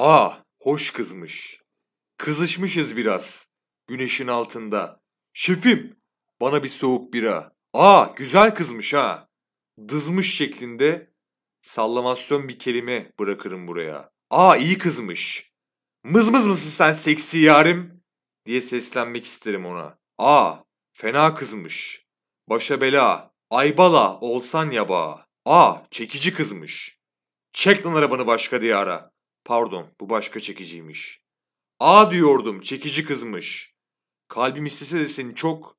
Aa, hoş kızmış. Kızışmışız biraz. Güneşin altında. Şefim, bana bir soğuk bira. Aa, güzel kızmış ha. Dızmış şeklinde sallamasyon bir kelime bırakırım buraya. Aa, iyi kızmış. Mız mız mısın sen seksi yarim? diye seslenmek isterim ona. Aa, fena kızmış. Başa bela, aybala olsan yaba. Aa, çekici kızmış. Çek lan arabanı başka diyara. Pardon, bu başka çekiciymiş. Aa diyordum, çekici kızmış. Kalbim istese de seni çok,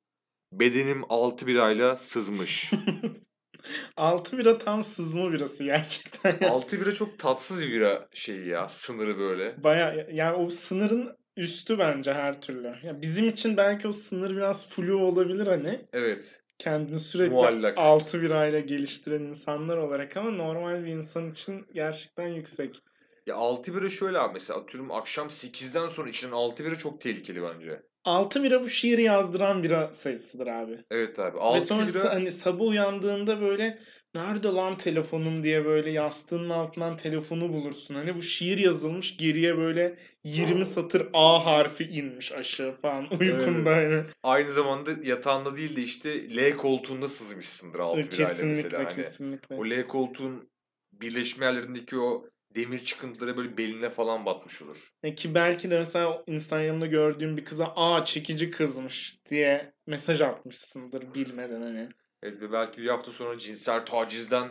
bedenim altı birayla sızmış. Altı bira tam sızma birası gerçekten. altı bira çok tatsız bir bira şeyi ya, sınırı böyle. Baya yani o sınırın üstü bence her türlü. Ya bizim için belki o sınır biraz flu olabilir hani. Evet. Kendini sürekli Muallak. altı birayla geliştiren insanlar olarak ama normal bir insan için gerçekten yüksek. Ya altı bira şöyle abi mesela atıyorum akşam 8'den sonra içilen altı bira çok tehlikeli bence. Altı bira bu şiiri yazdıran bira sayısıdır abi. Evet abi. Ve Altı sonrası bira hani sabah uyandığında böyle nerede lan telefonum diye böyle yastığının altından telefonu bulursun. Hani bu şiir yazılmış geriye böyle 20 satır A harfi inmiş aşağı falan uykunda hani. aynı zamanda yatağında değil de işte L koltuğunda sızmışsındır altı birayla Kesinlikle mesela. Hani kesinlikle. o L koltuğun birleşme yerlerindeki o demir çıkıntıları böyle beline falan batmış olur. Ya ki belki de mesela Instagram'da gördüğüm bir kıza aa çekici kızmış diye mesaj atmışsındır bilmeden hani. Evet ve belki bir hafta sonra cinsel tacizden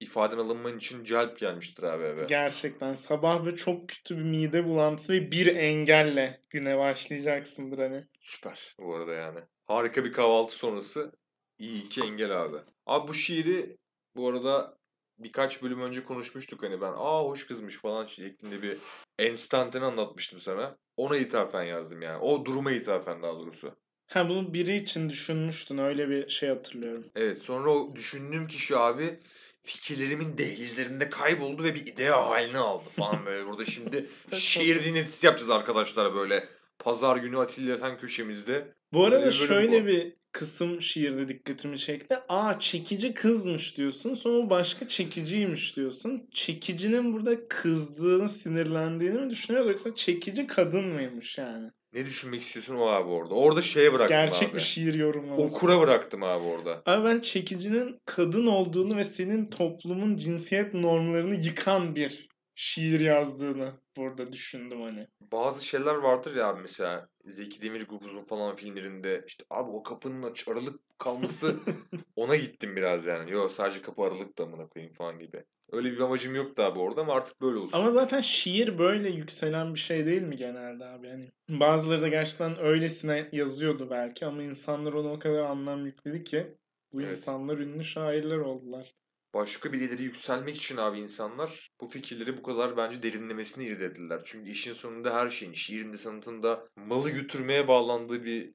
ifaden alınman için celp gelmiştir abi eve. Gerçekten sabah böyle çok kötü bir mide bulantısı ve bir engelle güne başlayacaksındır hani. Süper bu arada yani. Harika bir kahvaltı sonrası. İyi iki engel abi. Abi bu şiiri bu arada birkaç bölüm önce konuşmuştuk hani ben aa hoş kızmış falan şeklinde bir enstantane anlatmıştım sana. Ona ithafen yazdım yani. O duruma ithafen daha doğrusu. Ha bunu biri için düşünmüştün öyle bir şey hatırlıyorum. Evet sonra o düşündüğüm kişi abi fikirlerimin dehlizlerinde kayboldu ve bir idea haline aldı falan böyle. Burada şimdi şiir dinletisi yapacağız arkadaşlar böyle. Pazar günü Atilla Efendi köşemizde. Bu arada Öyle bir bölüm şöyle bu. bir kısım şiirde dikkatimi çekti. Aa çekici kızmış diyorsun. Sonra başka çekiciymiş diyorsun. Çekicinin burada kızdığını, sinirlendiğini mi düşünüyor yoksa çekici kadın mıymış yani? Ne düşünmek istiyorsun o abi orada? Orada şeye bıraktım Gerçek abi. bir şiir yorumlaması. Okura bıraktım abi orada. Abi ben çekicinin kadın olduğunu ve senin toplumun cinsiyet normlarını yıkan bir şiir yazdığını burada düşündüm hani. Bazı şeyler vardır ya abi mesela Zeki Demirkubuz'un falan filmlerinde işte abi o kapının aç aralık kalması ona gittim biraz yani. Yok sadece kapı aralık da amına koyayım falan gibi. Öyle bir amacım yoktu abi orada ama artık böyle olsun. Ama zaten şiir böyle yükselen bir şey değil mi genelde abi? Yani bazıları da gerçekten öylesine yazıyordu belki ama insanlar ona o kadar anlam yükledi ki bu Evet. insanlar ünlü şairler oldular. Başka bir ileri yükselmek için abi insanlar bu fikirleri bu kadar bence derinlemesine irdelediler. Çünkü işin sonunda her şeyin şiirinde sanatında malı götürmeye bağlandığı bir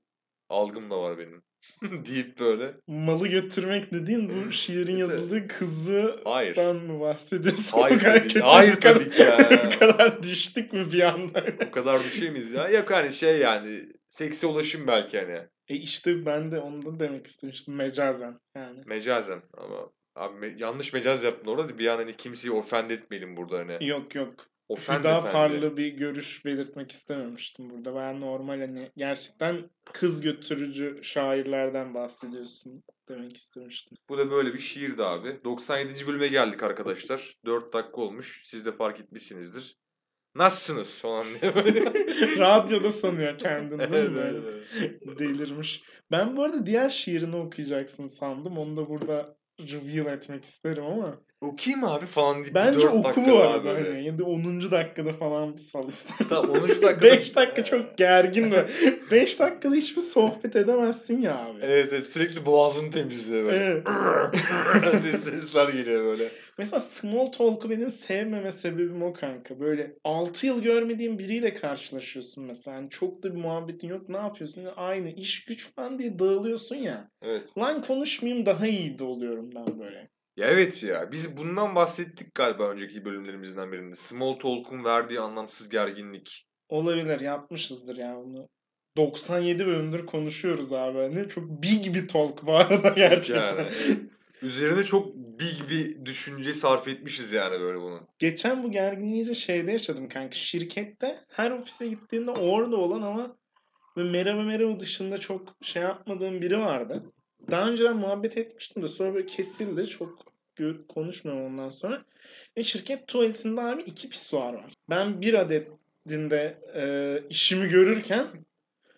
algım da var benim. deyip böyle. Malı götürmek dediğin bu şiirin yazıldığı kızı Hayır. ben mi bahsediyorsun? Hayır O tabii, hayır tabii ki ya. bu kadar düştük mü bir anda? O kadar düşemeyiz ya. Yok hani şey yani seksi ulaşım belki hani. E işte ben de onu da demek istemiştim mecazen yani. Mecazen ama abi me- yanlış mecaz yaptın orada bir an hani kimseyi ofend etmeyelim burada hani. Yok yok. Ofend daha efendi. farklı bir görüş belirtmek istememiştim burada. Ben normal hani gerçekten kız götürücü şairlerden bahsediyorsun demek istemiştim. Bu da böyle bir şiirdi abi. 97. bölüme geldik arkadaşlar. 4 dakika olmuş. Siz de fark etmişsinizdir. Nasılsınız falan diye böyle. Radyoda sanıyor kendini değil Evet, mi? evet, evet. Delirmiş. Ben bu arada diğer şiirini okuyacaksın sandım. Onu da burada reveal etmek isterim ama. Okuyayım abi falan deyip Bence 4 oku bu arada. Hani. Ya da 10. dakikada falan bir sal istersen. Tamam 10. dakikada. 5 dakika çok gergin ve 5 dakikada hiçbir sohbet edemezsin ya abi. Evet evet sürekli boğazını temizliyor böyle. Evet. diye sesler geliyor böyle. Mesela small talk'u benim sevmeme sebebim o kanka. Böyle 6 yıl görmediğin biriyle karşılaşıyorsun mesela. Hani çok da bir muhabbetin yok. Ne yapıyorsun? Aynı iş güç falan diye dağılıyorsun ya. Evet. Lan konuşmayayım daha iyi de oluyorum ben böyle. Ya evet ya biz bundan bahsettik galiba önceki bölümlerimizden birinde. Small Talk'un verdiği anlamsız gerginlik. Olabilir yapmışızdır ya bunu. 97 bölümdür konuşuyoruz abi. Hani çok big bir talk bu arada gerçekten. Yani Üzerine çok big bir düşünce sarf etmişiz yani böyle bunun. Geçen bu gerginliği şeyde yaşadım kanka. Şirkette her ofise gittiğinde orada olan ama böyle merhaba merhaba dışında çok şey yapmadığım biri vardı. Daha önceden muhabbet etmiştim de sonra böyle kesildi. Çok konuşmuyorum ondan sonra. Ve şirket tuvaletinde abi iki pisuar var. Ben bir adetinde e, işimi görürken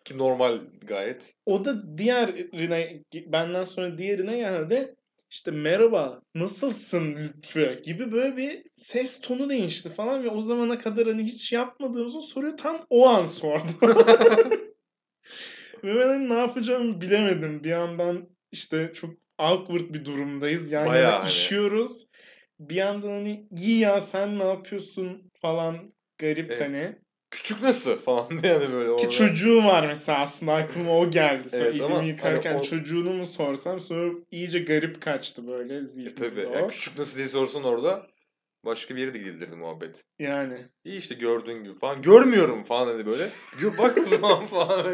Ki normal gayet. o da diğerine benden sonra diğerine geldi. İşte merhaba nasılsın Lütfü gibi böyle bir ses tonu değişti falan ve o zamana kadar hani hiç yapmadığımız o soruyu tam o an sordu. ve ben hani ne yapacağımı bilemedim. Bir yandan işte çok awkward bir durumdayız. Yani Bayağı hani. işiyoruz. Bir yandan hani iyi ya sen ne yapıyorsun falan garip Evet. hani. Küçük nasıl falan diye yani böyle orada. Ki çocuğu var mesela aslında aklıma o geldi. Sonra Evet elimi ama yıkarken hani o- çocuğunu mu sorsam sonra iyice garip kaçtı böyle E zihnimde tabii. o. Yani küçük nasıl diye sorsan orada başka bir yere de gidebilirdi muhabbet. Yani. İyi işte gördüğün gibi falan. Görmüyorum falan dedi böyle. Bak o zaman falan.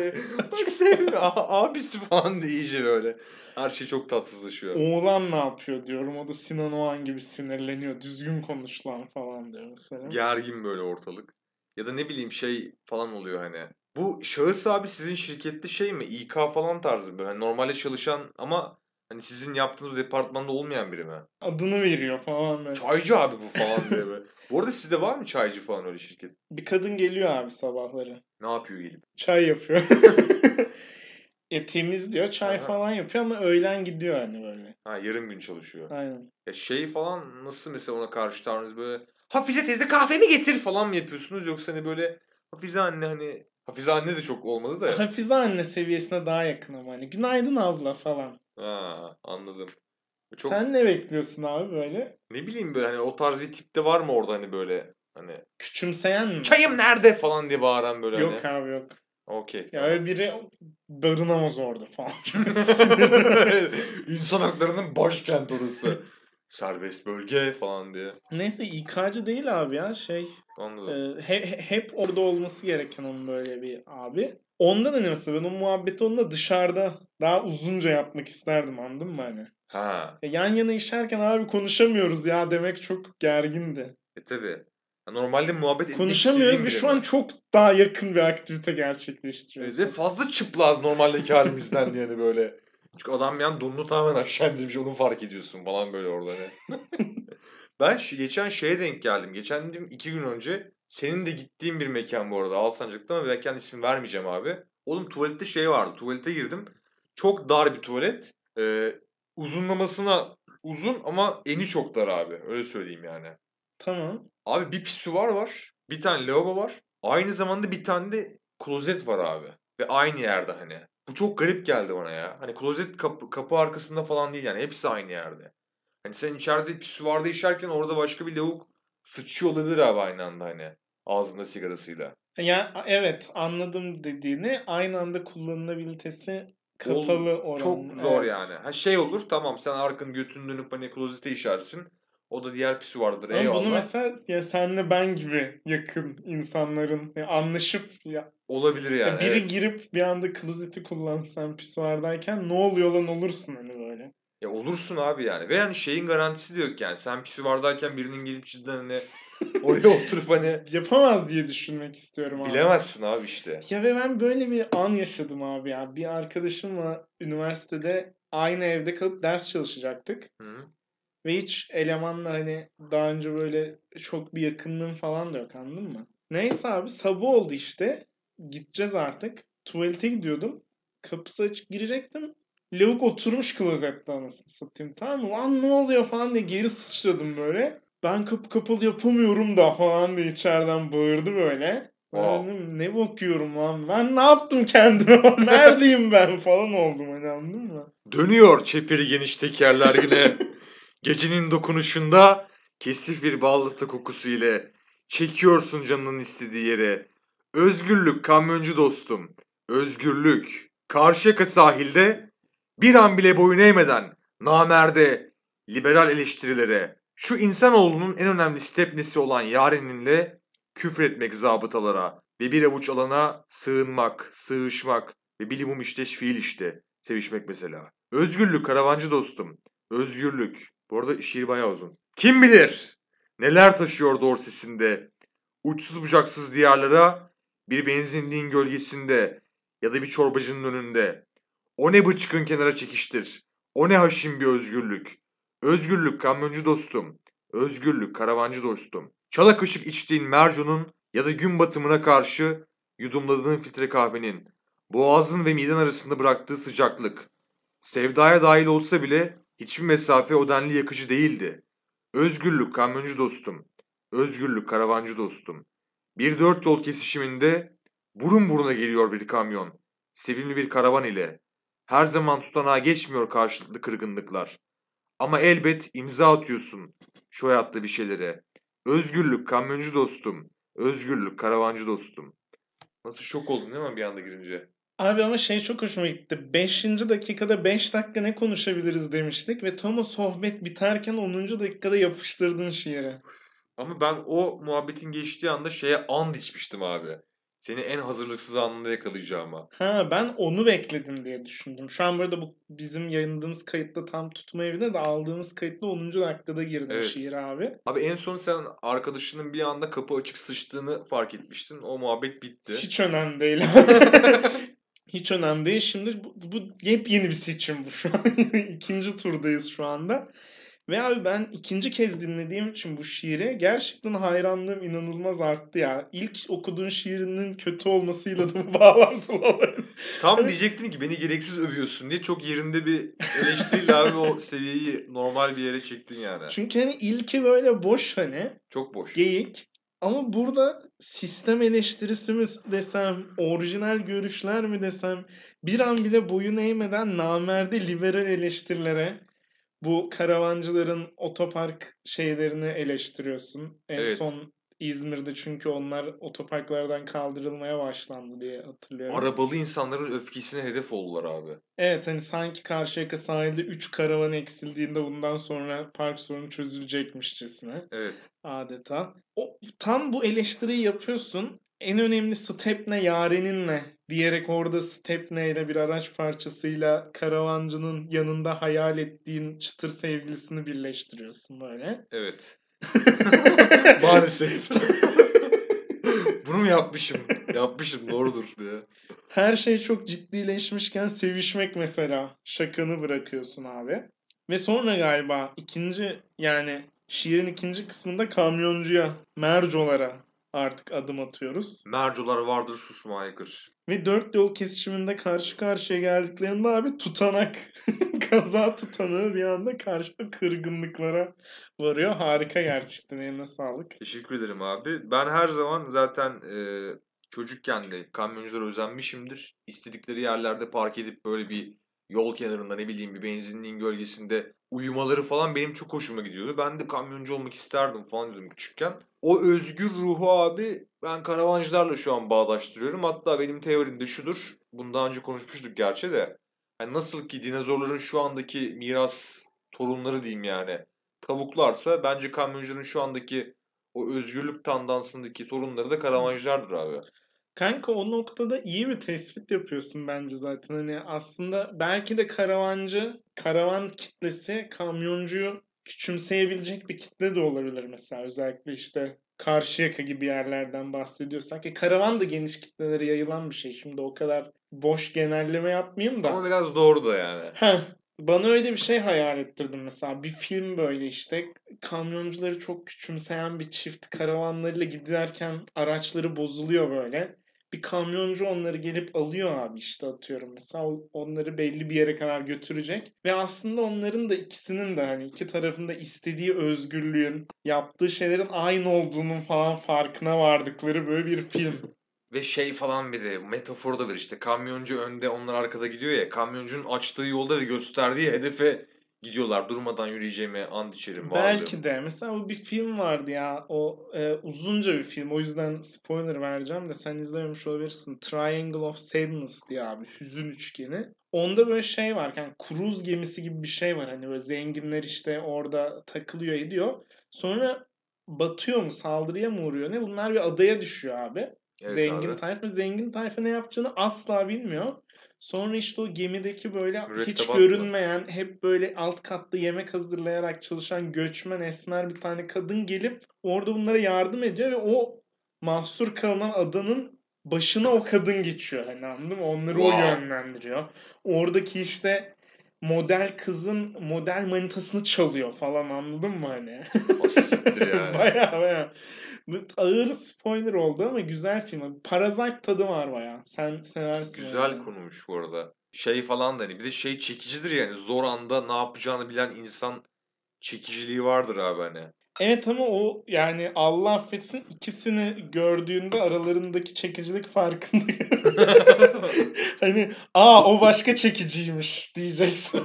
Bak sevmiyor. Abisi falan diye iyice böyle. Her şey çok tatsızlaşıyor. Oğlan ne yapıyor diyorum. O da Sinan Oğan gibi sinirleniyor. Düzgün konuş lan falan diyor mesela. Gergin böyle ortalık. Ya da ne bileyim şey falan oluyor hani. Bu şahıs abi sizin şirkette şey mi? İK falan tarzı böyle. Hani normalde çalışan ama hani sizin yaptığınız departmanda olmayan biri mi? Adını veriyor falan böyle. Çaycı abi bu falan diye böyle. Bu arada sizde var mı çaycı falan öyle şirket? Bir kadın geliyor abi sabahları. Ne yapıyor gelip? Çay yapıyor. e temizliyor. Çay Aha. falan yapıyor ama öğlen gidiyor hani böyle. Ha yarım gün çalışıyor. Aynen. Ya şey falan nasıl mesela ona karşı tavrınız böyle Hafize teyze kahvemi getir falan mı yapıyorsunuz yoksa hani böyle Hafize anne hani Hafize anne de çok olmadı da. Hafize anne seviyesine daha yakın ama hani. Günaydın abla falan. Ha anladım. Çok Sen ne bekliyorsun abi böyle? ne bileyim böyle hani o tarz bir tipte var mı orada hani böyle hani Küçümseyen mi? çayım nerede falan diye bağıran böyle Yok hani. abi yok. Okey. Ya öyle biri barınamaz orada falan. İnsan haklarının başkent orası. Serbest bölge falan diye. Neyse İK'cı değil abi ya şey. Anladım. e, he- he- hep orada olması gereken onun böyle bir abi. Ondan hani mesela ben o muhabbeti onunla dışarıda daha uzunca yapmak isterdim anladın mı hani? Ha. Ya yan yana işerken abi konuşamıyoruz ya demek çok gergindi. E tabi. Normalde muhabbet Konuşamıyoruz ve şu an çok daha yakın bir aktivite gerçekleştiriyoruz. fazla çıplaz normaldeki halimizden yani böyle. Çünkü adam bir an donunu tamamen aşağı indirmiş onu fark ediyorsun falan böyle orada ne. ben şu- geçen şeye denk geldim. Geçen dedim iki gün önce senin de gittiğin bir mekan bu arada Alsancak'ta ama mekan ismi vermeyeceğim abi. Oğlum tuvalette şey vardı. Tuvalete girdim. Çok dar bir tuvalet. Ee, uzunlamasına uzun ama eni çok dar abi. Öyle söyleyeyim yani. Tamam. Abi bir pisuvar var. Bir tane lavabo var. Aynı zamanda bir tane de klozet var abi. Ve aynı yerde hani. Bu çok garip geldi bana ya. Hani klozet kapı, kapı arkasında falan değil yani. Hepsi aynı yerde. Hani sen içeride pisuvarda işerken orada başka bir lavuk sıçıyor olabilir abi aynı anda hani. Ağzında sigarasıyla. Ya evet anladım dediğini aynı anda kullanılabilitesi kapalı oran. Çok zor Evet. yani. Ha şey olur tamam sen arkanı götünü dönüp hani klozete işersin. O da diğer pisuvardır Ama eyvallah. bunu mesela ya senle ben gibi yakın insanların ya anlaşıp ya, Olabilir ya yani. biri evet. girip bir anda klozeti kullansan pisuardayken ne oluyor lan olursun hani böyle. Ya olursun abi yani. Ve yani şeyin garantisi de yok yani. Sen pisuvardayken birinin gelip cidden hani oraya oturup hani Yapamaz diye düşünmek istiyorum abi. bilemezsin abi işte. Ya ve ben böyle bir an yaşadım abi ya. Bir arkadaşımla üniversitede aynı evde kalıp ders çalışacaktık. Hı. Ve hiç elemanla hani daha önce böyle çok bir yakınlığım falan da yok anladın mı? Neyse abi sabah oldu işte. Gideceğiz artık. Tuvalete gidiyordum. Kapısı açık girecektim. Lavuk oturmuş klozette anasını satayım tamam mı? Lan ne oluyor falan diye geri sıçradım böyle. Ben kapı kapalı yapamıyorum da falan diye içeriden bağırdı böyle. Wow. ne bakıyorum lan ben ne yaptım kendime neredeyim ben falan oldum hani anladın mı? Dönüyor çeperi geniş tekerler yine. Gecenin dokunuşunda kesif bir ballatı kokusu ile çekiyorsun canının istediği yere. Özgürlük kamyoncu dostum. Özgürlük. Karşıyaka sahilde bir an bile boyun eğmeden namerde liberal eleştirilere şu insanoğlunun en önemli stepnesi olan yareninle küfretmek zabıtalara ve bir avuç alana sığınmak, sığışmak ve bilimum işteş fiil işte sevişmek mesela. Özgürlük karavancı dostum. Özgürlük. Bu arada şiir bayağı uzun. Kim bilir neler taşıyor dorsesinde. Uçsuz bucaksız diyarlara bir benzinliğin gölgesinde ya da bir çorbacının önünde. O ne bıçkın kenara çekiştir. O ne haşin bir özgürlük. Özgürlük kamyoncu dostum. Özgürlük karavancı dostum. Çala kaşık içtiğin mercunun ya da gün batımına karşı yudumladığın filtre kahvenin. Boğazın ve miden arasında bıraktığı sıcaklık. Sevdaya dahil olsa bile hiçbir mesafe o denli yakıcı değildi. Özgürlük kamyoncu dostum. Özgürlük karavancı dostum. Bir dört yol kesişiminde burun buruna geliyor bir kamyon. Sevimli bir karavan ile. Her zaman tutanağa geçmiyor karşılıklı kırgınlıklar. Ama elbet imza atıyorsun şu hayatta bir şeylere. Özgürlük kamyoncu dostum. Özgürlük karavancı dostum. Nasıl şok oldun değil mi bir anda girince? Abi ama şey çok hoşuma gitti. 5. dakikada 5 dakika ne konuşabiliriz demiştik ve tam o sohbet biterken 10. dakikada yapıştırdın şiiri. Ama ben o muhabbetin geçtiği anda şeye and içmiştim abi. Seni en hazırlıksız anında yakalayacağıma. Ha ben onu bekledim diye düşündüm. Şu an burada bu bizim yayınladığımız kayıtta tam tutmayabilir de aldığımız kayıtta 10. dakikada girdi Evet. şiir abi. Abi en son sen arkadaşının bir anda kapı açık sıçtığını fark etmiştin. O muhabbet bitti. Hiç önemli değil. Hiç önemli değil. Şimdi bu, bu yepyeni bir seçim bu şu an. İkinci turdayız şu anda. Ve abi ben ikinci kez dinlediğim için bu şiiri gerçekten hayranlığım inanılmaz arttı ya. İlk okuduğun şiirinin kötü olmasıyla da bağlantılı olabilir. Tam diyecektim ki beni gereksiz övüyorsun diye çok yerinde bir eleştiriyle abi o seviyeyi normal bir yere çektin yani. Çünkü hani ilki böyle boş hani Çok boş. geyik. Ama burada sistem eleştirisi mi desem, orijinal görüşler mi desem, bir an bile boyun eğmeden namerde liberal eleştirilere, bu karavancıların otopark şeylerini eleştiriyorsun. En Evet. son İzmir'de çünkü onlar otoparklardan kaldırılmaya başlandı diye hatırlıyorum. Arabalı insanların öfkesine hedef oldular abi. Evet hani sanki Karşıyaka sahilde 3 karavan eksildiğinde bundan sonra park sorunu çözülecekmişçesine Evet. adeta. O, tam bu eleştiriyi yapıyorsun. En önemli step ne yareninle diyerek orada stepne ile bir araç parçasıyla karavancının yanında hayal ettiğin çıtır sevgilisini birleştiriyorsun böyle. Evet. Maalesef. Bunu mu yapmışım? Yapmışım doğrudur diye. Her şey çok ciddileşmişken sevişmek mesela şakanı bırakıyorsun abi. Ve sonra galiba ikinci yani şiirin ikinci kısmında kamyoncuya, mercolara artık adım atıyoruz. Mercolar vardır susma haykır. Ve dört yol kesişiminde karşı karşıya geldiklerinde abi tutanak, kaza tutanığı bir anda karşı kırgınlıklara varıyor. Harika gerçekten eline sağlık. Teşekkür ederim abi. Ben her zaman zaten e, çocukken de kamyonculara özenmişimdir. İstedikleri yerlerde park edip böyle bir yol kenarında ne bileyim bir benzinliğin gölgesinde uyumaları falan benim çok hoşuma gidiyordu. Ben de kamyoncu olmak isterdim falan dedim küçükken. O özgür ruhu abi ben karavancılarla şu an bağdaştırıyorum. Hatta benim teorim de şudur. Bunu daha önce konuşmuştuk gerçi de. Hani nasıl ki dinozorların şu andaki miras torunları diyeyim yani. Tavuklarsa bence kamyoncuların şu andaki o özgürlük tandansındaki sorunları da karavancılardır abi. Kanka o noktada iyi bir tespit yapıyorsun bence zaten. Hani aslında belki de karavancı, karavan kitlesi kamyoncuyu küçümseyebilecek bir kitle de olabilir mesela. Özellikle işte Karşıyaka gibi yerlerden bahsediyorsak. E, karavan da geniş kitlelere yayılan bir şey. Şimdi o kadar boş genelleme yapmayayım da. Ama biraz doğru da yani. Heh, bana öyle bir şey hayal ettirdim mesela. Bir film böyle işte kamyoncuları çok küçümseyen bir çift karavanlarıyla giderken araçları bozuluyor böyle. Bir kamyoncu onları gelip alıyor abi işte atıyorum mesela onları belli bir yere kadar götürecek ve aslında onların da ikisinin de hani iki tarafında istediği özgürlüğün yaptığı şeylerin aynı olduğunun falan farkına vardıkları böyle bir film. Ve şey falan bir de metafor da var işte. Kamyoncu önde onlar arkada gidiyor ya. Kamyoncunun açtığı yolda ve gösterdiği hedefe gidiyorlar. Durmadan yürüyeceğime and içerim. varlığım. Belki de. Mesela o bir film vardı ya. O e, uzunca bir film. O yüzden spoiler vereceğim de sen izlememiş olabilirsin. Triangle of Sadness diye abi. Hüzün üçgeni. Onda böyle şey var. Yani kruz gemisi gibi bir şey var. Hani böyle zenginler işte orada takılıyor ediyor. Sonra batıyor mu saldırıya mı uğruyor ne? Bunlar bir adaya düşüyor abi. Evet zengin abi. tayfa. Zengin tayfa ne yapacağını asla bilmiyor. Sonra işte o gemideki böyle hiç Mürettebat mı? görünmeyen, hep böyle alt katta yemek hazırlayarak çalışan göçmen esmer bir tane kadın gelip orada bunlara yardım ediyor ve o mahsur kalınan adanın başına o kadın geçiyor. Hani anladın mı? Onları o Wow. yönlendiriyor. Oradaki işte model kızın model manitasını çalıyor falan anladın mı hani? O siktir yani. baya baya. Ağır spoiler oldu ama güzel film. Parazite tadı var baya. Sen seversin. Güzel yani. konumuş bu arada. Şey falan da hani bir de şey çekicidir yani zor anda ne yapacağını bilen insan çekiciliği vardır abi hani. Evet ama o yani Allah affetsin ikisini gördüğünde aralarındaki çekicilik farkında. hani aa o başka çekiciymiş diyeceksin.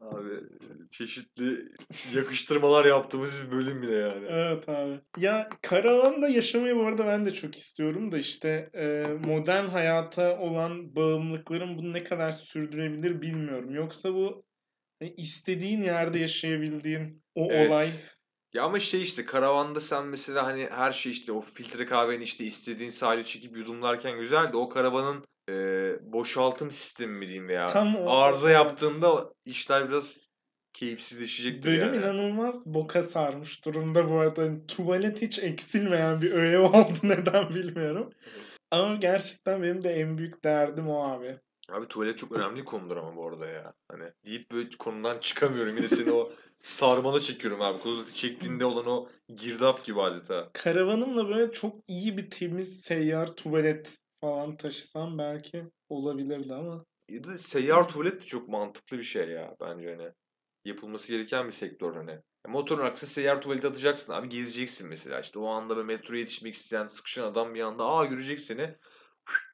Abi çeşitli yakıştırmalar yaptığımız bir bölüm bile yani. Evet abi. Ya karavanda yaşamayı bu arada ben de çok istiyorum da işte e, modern hayata olan bağımlılıkların bunu ne kadar sürdürebilir bilmiyorum. Yoksa bu istediğin yerde yaşayabildiğin o Evet. olay. Ya ama şey işte karavanda sen mesela hani her şey işte o filtre kahveni işte istediğin sahile çekip yudumlarken güzel de o karavanın e, boşaltım sistemi mi diyeyim veya Tam o- arıza evet. yaptığında işler biraz keyifsizleşecektir Bölüm yani. inanılmaz boka sarmış durumda bu arada. Hani tuvalet hiç eksilmeyen bir öğe oldu neden bilmiyorum. Ama gerçekten benim de en büyük derdim o abi. Abi tuvalet çok önemli konudur ama bu arada ya. Hani deyip böyle konudan çıkamıyorum. Yine seni o sarmala çekiyorum abi. Klozeti çektiğinde olan o girdap gibi adeta. Karavanımla böyle çok iyi bir temiz seyyar tuvalet falan taşısam belki olabilirdi ama. Ya da seyyar tuvalet de çok mantıklı bir şey ya bence hani. Yapılması gereken bir sektör hani. Motorun aksine seyyar tuvalete atacaksın abi gezeceksin mesela işte o anda böyle metroya yetişmek isteyen sıkışan adam bir anda aa görecek seni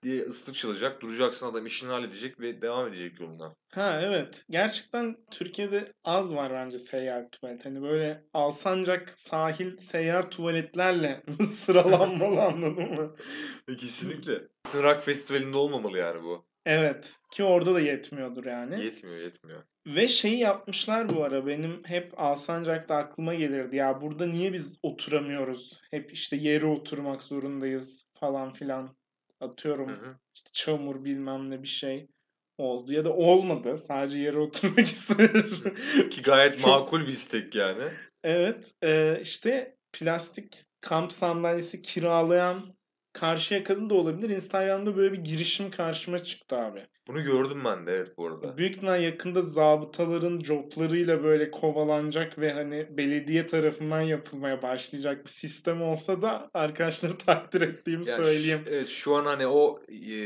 diye ıslık çalacak duracaksın adam işini halledecek ve devam edecek yoluna. Ha evet. Gerçekten Türkiye'de az var bence seyyar tuvalet. Hani böyle Alsancak sahil seyyar tuvaletlerle sıralanmalı anladın mı? E, kesinlikle. Rock Festivali'nde olmamalı yani bu. Evet. Ki orada da yetmiyordur yani. Yetmiyor yetmiyor. Ve şeyi yapmışlar bu ara benim hep Alsancak'ta aklıma gelirdi. Ya burada niye biz oturamıyoruz? Hep işte yere oturmak zorundayız falan filan. Atıyorum Hı hı. işte çamur bilmem ne bir şey oldu. Ya da olmadı. Sadece yere oturmak istemiş. Ki gayet Çok- makul bir istek yani. evet e, işte plastik kamp sandalyesi kiralayan Karşıyaka'da da olabilir. Instagram'da böyle bir girişim karşıma çıktı abi. Bunu gördüm ben de evet bu arada. Büyük ihtimal yakında zabıtaların joblarıyla böyle kovalanacak ve hani belediye tarafından yapılmaya başlayacak bir sistem olsa da arkadaşları takdir ettiğimi Yani söyleyeyim. ş- evet şu an hani o e,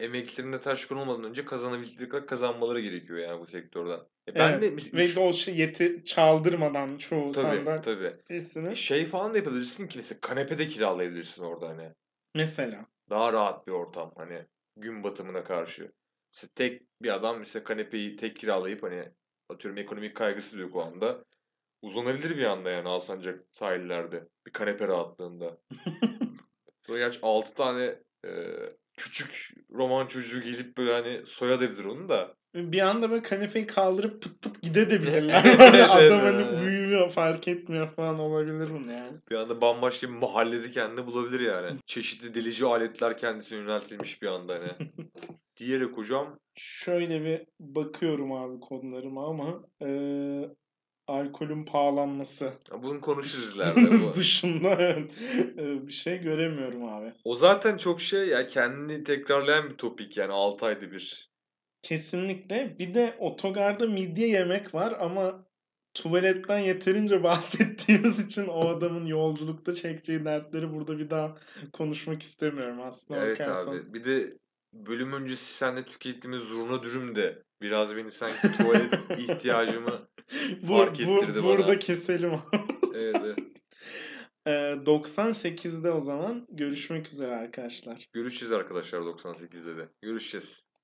emeklerinde taş konulmadan önce kazanabildikleri kazanmaları gerekiyor yani bu sektörden. E ben Evet, de mis- Ve şu- de o şey yeti çaldırmadan çoğu tabii sandal tabii. esini. Şey falan da yapabilirsin ki mesela kanepede kiralayabilirsin orada hani. Mesela. Daha rahat bir ortam hani gün batımına karşı. Mesela tek bir adam mesela kanepeyi tek kiralayıp hani atıyorum ekonomik kaygısı yok o anda. Uzanabilir bir anda yani Alsancak sahillerde. Bir kanepe rahatlığında. Gerçi 6 tane e, küçük roman çocuğu gelip böyle hani soyabilir onu da. Bir anda böyle kanepeyi kaldırıp pıt pıt. Evet, Böyle evet, Adam hani uyumuyor fark etmiyor falan olabilir bunu yani. Bir anda bambaşka bir mahallede kendini bulabilir yani. Çeşitli delici aletler kendisine yöneltilmiş bir anda hani. Diyerek hocam Şöyle bir bakıyorum abi konularıma ama eee alkolün pahalanması bunu konuşuruz ileride. Bu. dışında eee, bir şey göremiyorum abi. O zaten çok şey ya kendini tekrarlayan bir topik yani 6 ayda bir. Kesinlikle. Bir de otogarda midye yemek var ama tuvaletten yeterince bahsettiğimiz için o adamın yolculukta çekeceği dertleri burada bir daha konuşmak istemiyorum aslında Evet bakarsan. abi. Bir de bölüm öncesi seninle tükettiğimiz zurna dürüm de biraz beni sanki tuvalet ihtiyacımı fark bu- ettirdi bana. Burada keselim evet, evet. Ee, 98'de o zaman görüşmek üzere arkadaşlar. Görüşeceğiz arkadaşlar 98'de de. Görüşeceğiz.